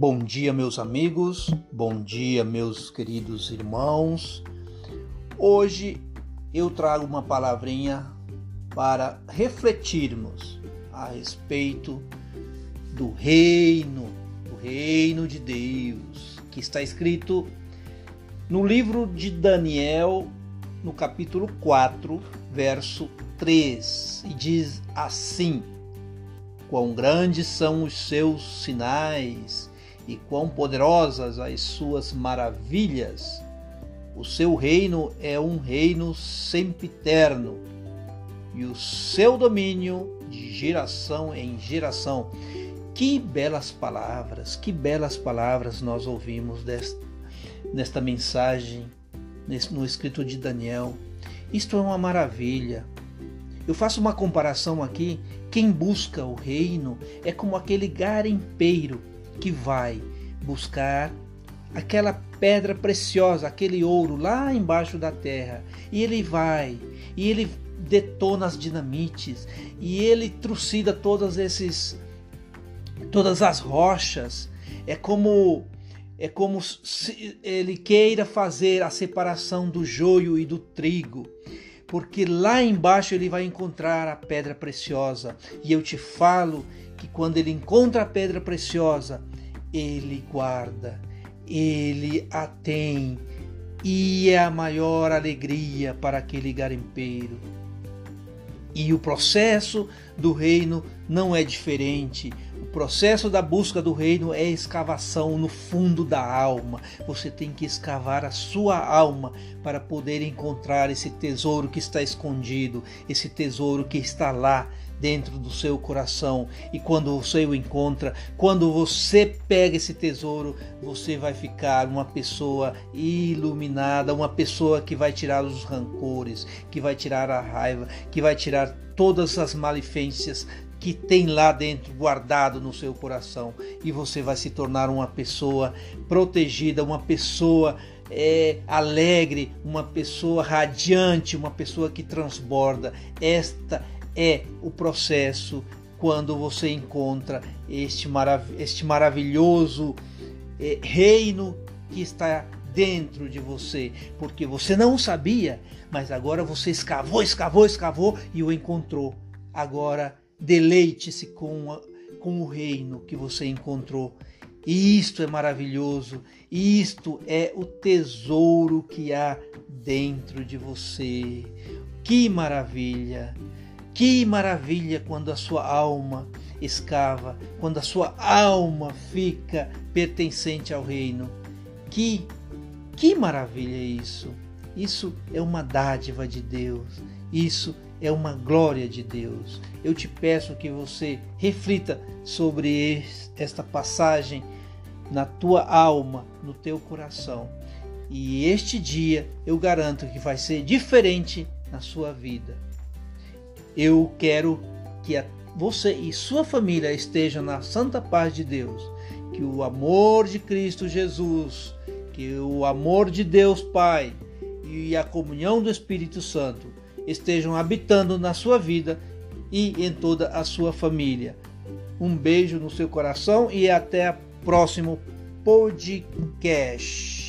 Bom dia, meus amigos, bom dia, meus queridos irmãos. Hoje eu trago uma palavrinha para refletirmos a respeito do reino, do reino de Deus, que está escrito no livro de Daniel, no capítulo 4, verso 3, e diz assim: Quão grandes são os seus sinais e quão poderosas as suas maravilhas. O seu reino é um reino sempiterno e o seu domínio de geração em geração. Que belas palavras, que belas palavras nós ouvimos desta, nesta mensagem, no escrito de Daniel. Isto é uma maravilha. Eu faço uma comparação aqui. Quem busca o reino é como aquele garimpeiro que vai buscar aquela pedra preciosa, aquele ouro lá embaixo da terra. E ele vai, e ele detona as dinamites, e ele trucida todas esses todas as rochas. É como é como se ele queira fazer a separação do joio e do trigo porque lá embaixo ele vai encontrar a pedra preciosa. E eu te falo que quando ele encontra a pedra preciosa, ele guarda, ele a tem, e é a maior alegria para aquele garimpeiro. E o processo do reino não é diferente. O processo da busca do reino é escavação no fundo da alma. Você tem que escavar a sua alma para poder encontrar esse tesouro que está escondido, esse tesouro que está lá dentro do seu coração. E quando você o encontra, quando você pega esse tesouro, você vai ficar uma pessoa iluminada, uma pessoa que vai tirar os rancores, que vai tirar a raiva, que vai tirar todas as malefícias que tem lá dentro guardado no seu coração e você vai se tornar uma pessoa protegida, uma pessoa é, alegre, uma pessoa radiante, uma pessoa que transborda. Esta é o processo quando você encontra este, marav este maravilhoso é, reino que está dentro de você, porque você não sabia, mas agora você escavou, escavou, escavou e o encontrou. Agora Deleite-se com, com o reino que você encontrou. Isto é maravilhoso. Isto é o tesouro que há dentro de você. Que maravilha! Que maravilha quando a sua alma escava, quando a sua alma fica pertencente ao reino. Que que maravilha isso! Isso é uma dádiva de Deus. Isso é uma glória de Deus. Eu te peço que você reflita sobre esta passagem na tua alma, no teu coração. E este dia eu garanto que vai ser diferente na sua vida. Eu quero que você e sua família estejam na santa paz de Deus. Que o amor de Cristo Jesus, que o amor de Deus Pai e a comunhão do Espírito Santo estejam habitando na sua vida e em toda a sua família. Um beijo no seu coração e até o próximo podcast.